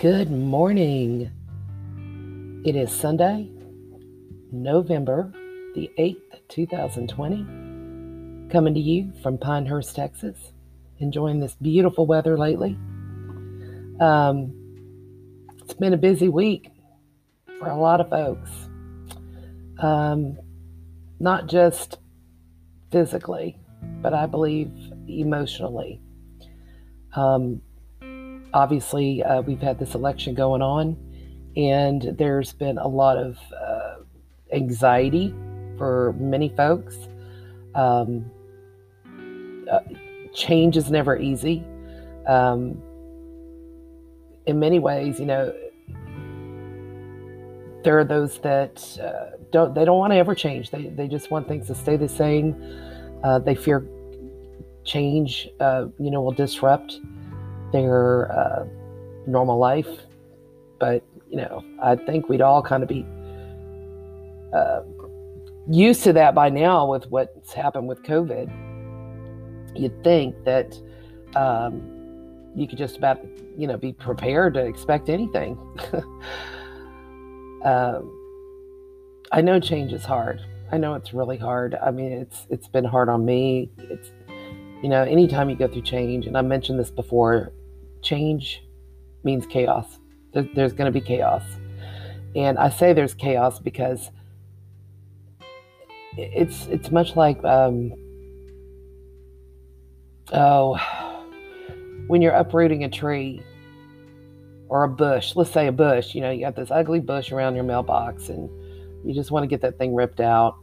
Good morning. It is Sunday, November the 8th, 2020. Coming to you from Pinehurst, Texas. Enjoying this beautiful weather lately. Um, it's been a busy week for a lot of folks. Um, not just physically, but I believe emotionally. Um, obviously, uh, we've had this election going on, and there's been a lot of uh, anxiety for many folks. Um, uh, change is never easy. Um, in many ways, you know, there are those that uh, don't they don't want to ever change. They they just want things to stay the same. Uh, they fear change, uh, you know, will disrupt their uh, normal life. But, you know, I think we'd all kind of be uh, used to that by now with what's happened with COVID. You'd think that um, you could just about, you know, be prepared to expect anything. um, I know change is hard. I know it's really hard. I mean, it's it's been hard on me. It's you know, anytime you go through change, and I mentioned this before, change means chaos. There's going to be chaos. And I say there's chaos because it's it's much like um, oh when you're uprooting a tree or a bush let's say a bush you know you got this ugly bush around your mailbox and you just want to get that thing ripped out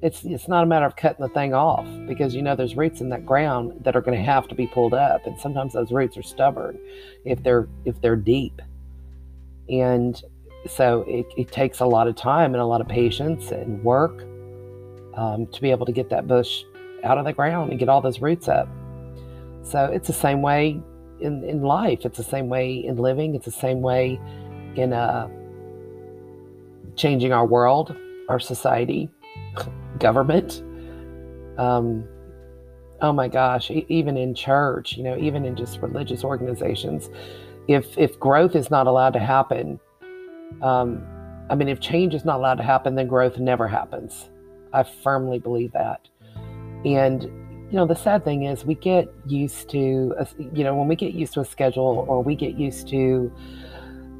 it's it's not a matter of cutting the thing off because you know there's roots in that ground that are going to have to be pulled up and sometimes those roots are stubborn if they're if they're deep. And so it, it takes a lot of time and a lot of patience and work um, to be able to get that bush out of the ground and get all those roots up. So it's the same way in, in life. It's the same way in living. It's the same way in uh, changing our world our society government. Um, oh my gosh, even in church, you know, even in just religious organizations, if if growth is not allowed to happen, um, I mean, if change is not allowed to happen, then growth never happens. I firmly believe that. And you know, the sad thing is, we get used to, a, you know, when we get used to a schedule or we get used to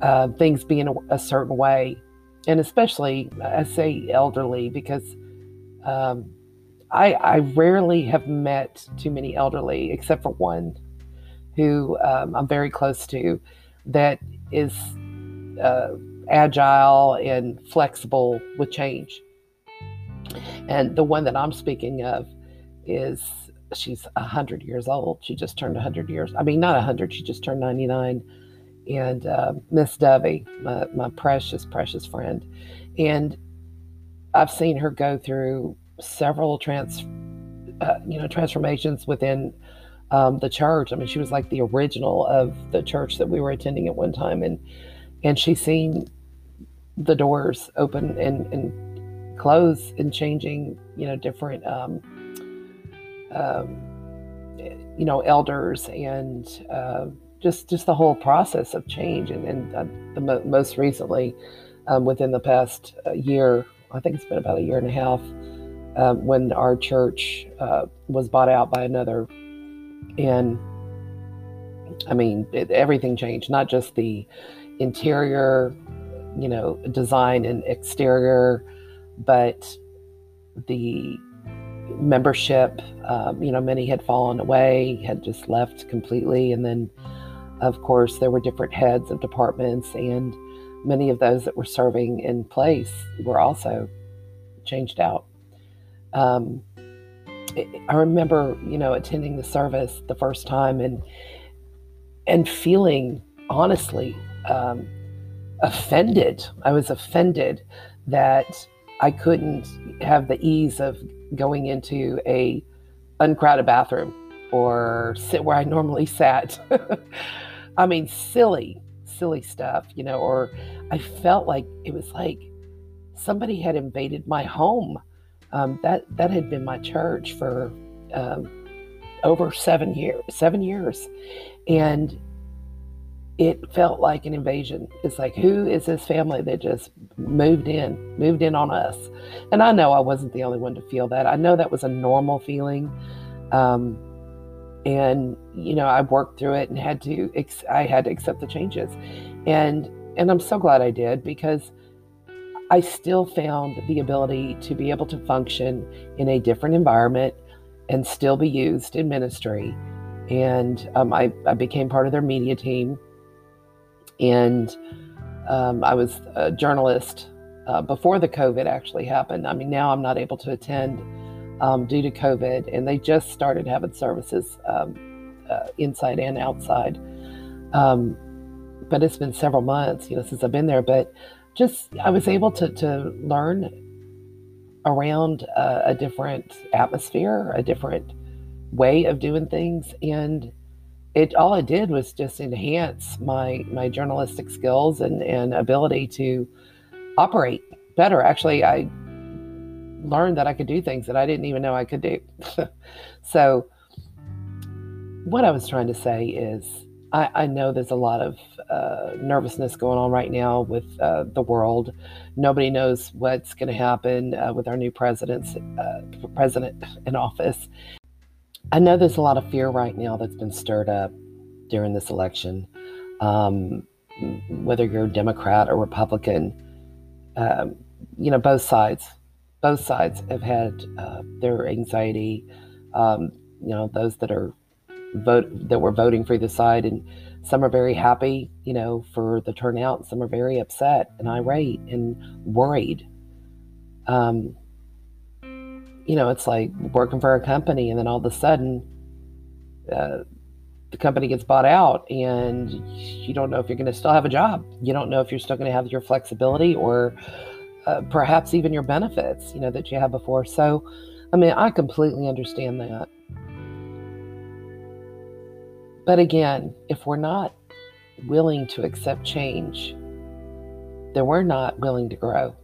uh, things being a, a certain way, and especially I say elderly because um, I, I rarely have met too many elderly, except for one who um, I'm very close to that is uh, agile and flexible with change. And the one that I'm speaking of is she's 100 years old. She just turned 100 years. I mean, not 100, she just turned 99. And uh, Miss Dovey, my, my precious, precious friend. And I've seen her go through several trans, uh, you know, transformations within um, the church. I mean, she was like the original of the church that we were attending at one time, and and she's seen the doors open and and close and changing, you know, different, um, um, you know, elders and uh, just just the whole process of change, and and uh, the mo- most recently, um, within the past uh, year I think it's been about a year and a half uh, when our church uh, was bought out by another. And I mean, it, everything changed, not just the interior, you know, design and exterior, but the membership. Um, you know, many had fallen away, had just left completely. And then, of course, there were different heads of departments and many of those that were serving in place were also changed out. Um, I remember, you know, attending the service the first time and and feeling honestly um, offended. I was offended that I couldn't have the ease of going into a uncrowded bathroom or sit where I normally sat. I mean, silly silly stuff, you know, or I felt like it was like somebody had invaded my home. Um, that that had been my church for um, over seven years, seven years, and it felt like an invasion. It's like, who is this family that just moved in, moved in on us? And I know I wasn't the only one to feel that. I know that was a normal feeling. Um, and you know, I worked through it and had to, I had to accept the changes, and and I'm so glad I did because I still found the ability to be able to function in a different environment and still be used in ministry. And um, I, I became part of their media team and um, I was a journalist uh, before the COVID actually happened. I mean, now I'm not able to attend um, due to COVID, and they just started having services um, uh, inside and outside. Um, but it's been several months, you know, since I've been there. But just I was able to to learn around uh, a different atmosphere, a different way of doing things, and it all it did was just enhance my my journalistic skills and and ability to operate better. Actually, I learned that I could do things that I didn't even know I could do. so, what I was trying to say is, I, I know there's a lot of uh, nervousness going on right now with uh, the world. Nobody knows what's going to happen uh, with our new president's uh, president in office, I know there's a lot of fear right now that's been stirred up during this election. Um, whether you're a Democrat or Republican, um, you know, both sides, both sides have had uh, their anxiety. Um, you know, those that are vote that were voting for either side, and some are very happy, you know, for the turnout. Some are very upset and irate and worried. Um, you know, it's like working for a company and then all of a sudden uh, the company gets bought out and you don't know if you're going to still have a job. You don't know if you're still going to have your flexibility or uh, perhaps even your benefits, you know, that you had before. So, I mean, I completely understand that. But again, if we're not willing to accept change, then we're not willing to grow.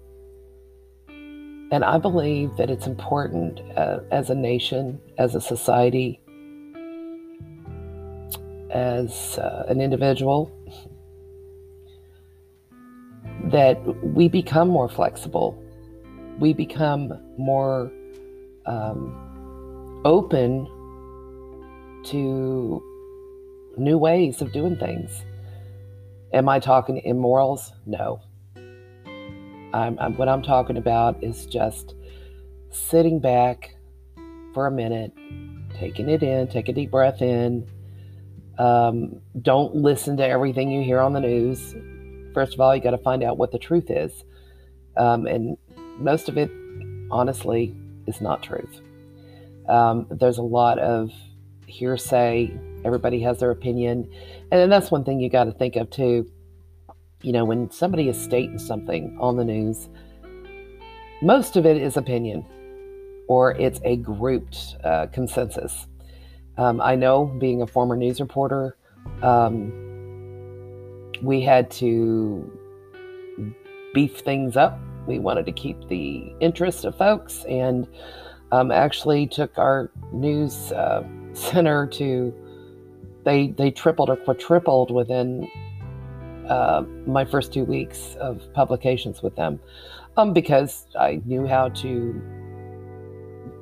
And I believe that it's important uh, as a nation, as a society, as uh, an individual, that we become more flexible. We become more um, open to new ways of doing things. Am I talking immorals? No. I'm, I'm, what I'm talking about is just sitting back for a minute, taking it in, take a deep breath in. Um, don't listen to everything you hear on the news. First of all, you got to find out what the truth is. Um, and most of it, honestly, is not truth. Um, there's a lot of hearsay. Everybody has their opinion. And that's one thing you got to think of too you know, when somebody is stating something on the news, most of it is opinion or it's a grouped uh, consensus. Um, I know, being a former news reporter, um, we had to beef things up. We wanted to keep the interest of folks and um, actually took our news uh, center to they they tripled or quadrupled within uh, my first two weeks of publications with them um, because I knew how to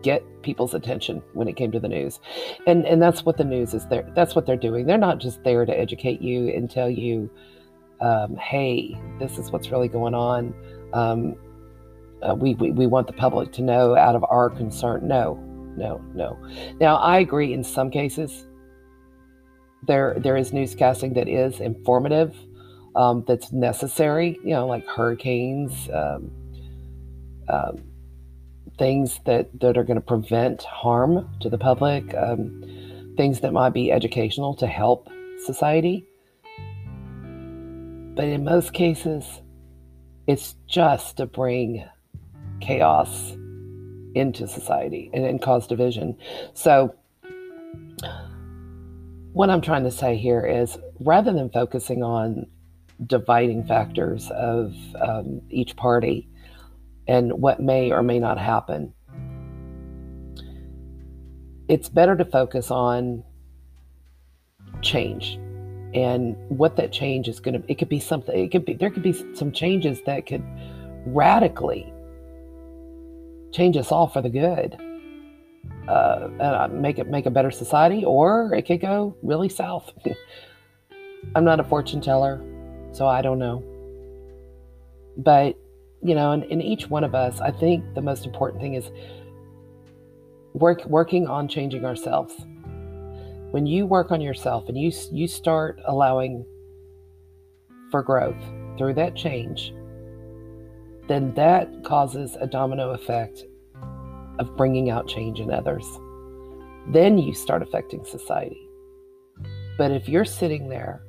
get people's attention when it came to the news. And and that's what the news is there. That's what they're doing. They're not just there to educate you and tell you, um, hey, this is what's really going on. Um, uh, we, we, we want the public to know out of our concern. No, no, no. Now I agree in some cases there there is newscasting that is informative um, that's necessary, you know, like hurricanes, um, um, things that, that are going to prevent harm to the public, um, things that might be educational to help society. But in most cases, it's just to bring chaos into society and, and cause division. So, what I'm trying to say here is rather than focusing on dividing factors of um, each party and what may or may not happen. It's better to focus on change, and what that change is going to it could be something it could be there could be some changes that could radically change us all for the good uh, uh, make it make a better society or it could go really south i'm not a fortune teller so i don't know but you know in, in each one of us i think the most important thing is work working on changing ourselves. When you work on yourself and you you start allowing for growth through that change then that causes a domino effect of bringing out change in others. Then you start affecting society. But if you're sitting there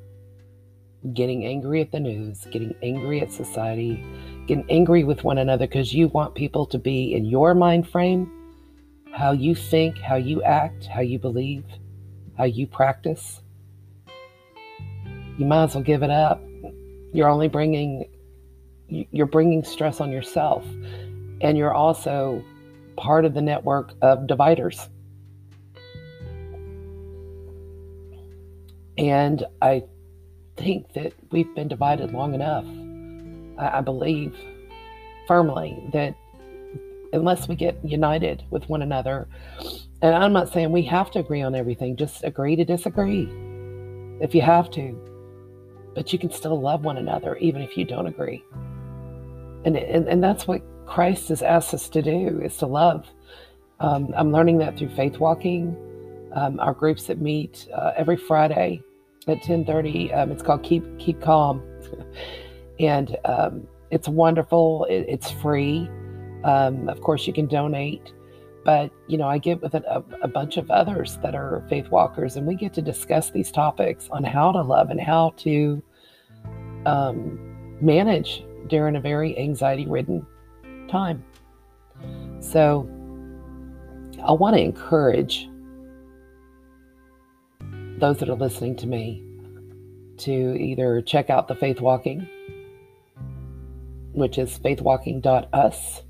getting angry at the news getting angry at society getting angry with one another because you want people to be in your mind frame how you think how you act how you believe how you practice, you might as well give it up. You're only bringing you're bringing stress on yourself and you're also part of the network of dividers. And I think that we've been divided long enough. I, believe firmly that unless we get united with one another and I'm not saying we have to agree on everything, just agree to disagree if you have to. But you can still love one another even if you don't agree. And, and, and that's what Christ has asked us to do is to love. Um, I'm learning that through faith walking. Um, our groups that meet uh, every Friday at 10:30. Um, it's called Keep Keep Calm, and um, it's wonderful. It, it's free. Um, of course, you can donate. But, you know, I get with a, a, bunch of others that are faith walkers, and we get to discuss these topics on how to love and how to um, manage during a very anxiety ridden time. So, I want to encourage those that are listening to me to either check out the Faith Walking, which is faithwalking.us.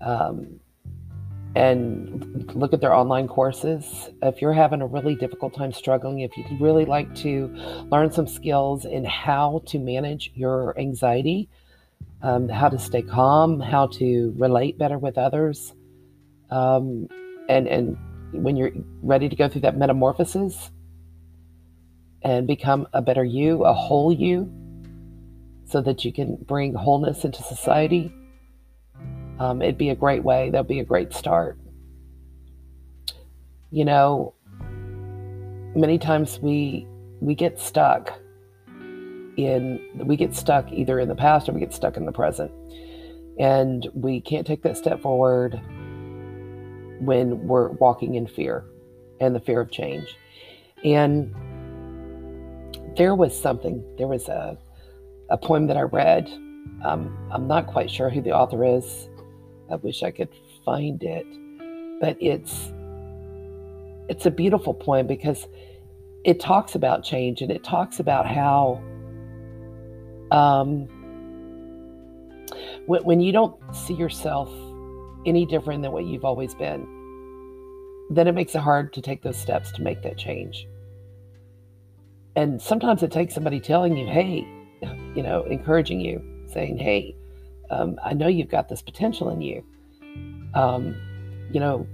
Um, and look at their online courses. If you're having a really difficult time struggling, if you'd really like to learn some skills in how to manage your anxiety, um, how to stay calm, how to relate better with others, um, and and when you're ready to go through that metamorphosis and become a better you, a whole you, so that you can bring wholeness into society um, it'd be a great way. That'd be a great start. You know, many times we we get stuck in we get stuck either in the past or we get stuck in the present, and we can't take that step forward when we're walking in fear and the fear of change. And there was something. There was a a poem that I read. Um, I'm not quite sure who the author is. I wish I could find it. But it's it's a beautiful poem because it talks about change and it talks about how um, when, when you don't see yourself any different than what you've always been, then it makes it hard to take those steps to make that change. And sometimes it takes somebody telling you, hey, you know, encouraging you, saying, hey, um, I know you've got this potential in you. Um, you know,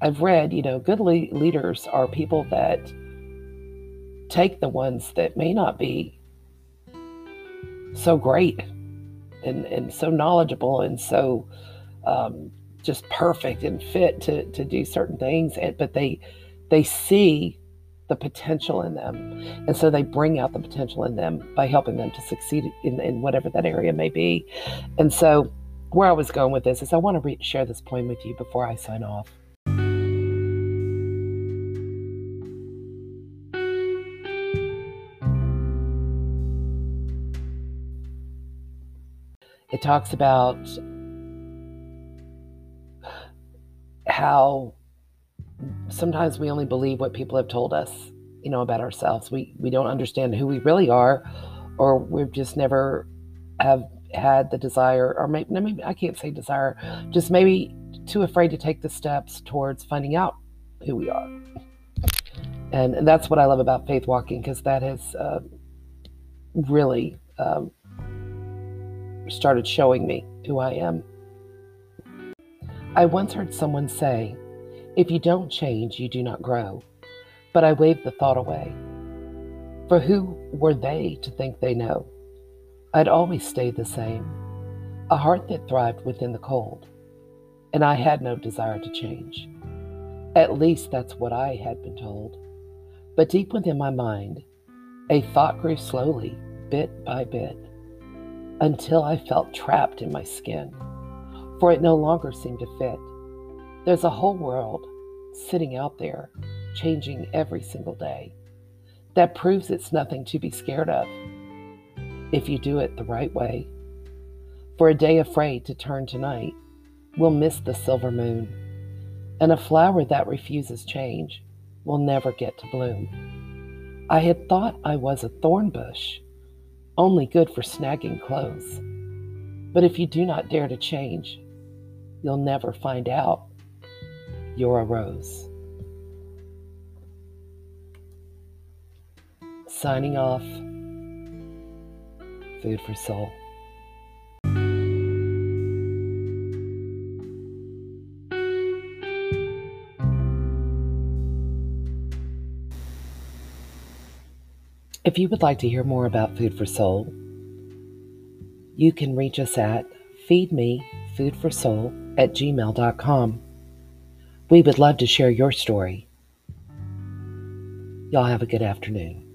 I've read, you know, good le- leaders are people that take the ones that may not be so great and, and so knowledgeable and so um, just perfect and fit to, to do certain things, and, but they they see the potential in them. And so they bring out the potential in them by helping them to succeed in, in whatever that area may be. And so, where I was going with this is I want to re- share this poem with you before I sign off. It talks about how sometimes we only believe what people have told us, you know, about ourselves. We we don't understand who we really are, or we've just never have had the desire, or maybe, maybe I can't say desire, just maybe too afraid to take the steps towards finding out who we are. And that's what I love about faith walking because that has uh, really um, started showing me who I am. I once heard someone say, If you don't change, you do not grow. But I waved the thought away. For who were they to think they know? I'd always stayed the same, a heart that thrived within the cold, and I had no desire to change. At least that's what I had been told. But deep within my mind, a thought grew slowly, bit by bit, until I felt trapped in my skin, for it no longer seemed to fit. There's a whole world sitting out there, changing every single day. That proves it's nothing to be scared of if you do it the right way. For a day afraid to turn tonight we'll miss the silver moon, and a flower that refuses change will never get to bloom. I had thought I was a thorn bush, only good for snagging clothes. But if you do not dare to change, you'll never find out you're a rose. Signing off, Food for Soul. If you would like to hear more about Food for Soul, you can reach us at feedmefoodforsoul at gmail.com. We would love to share your story. Y'all have a good afternoon.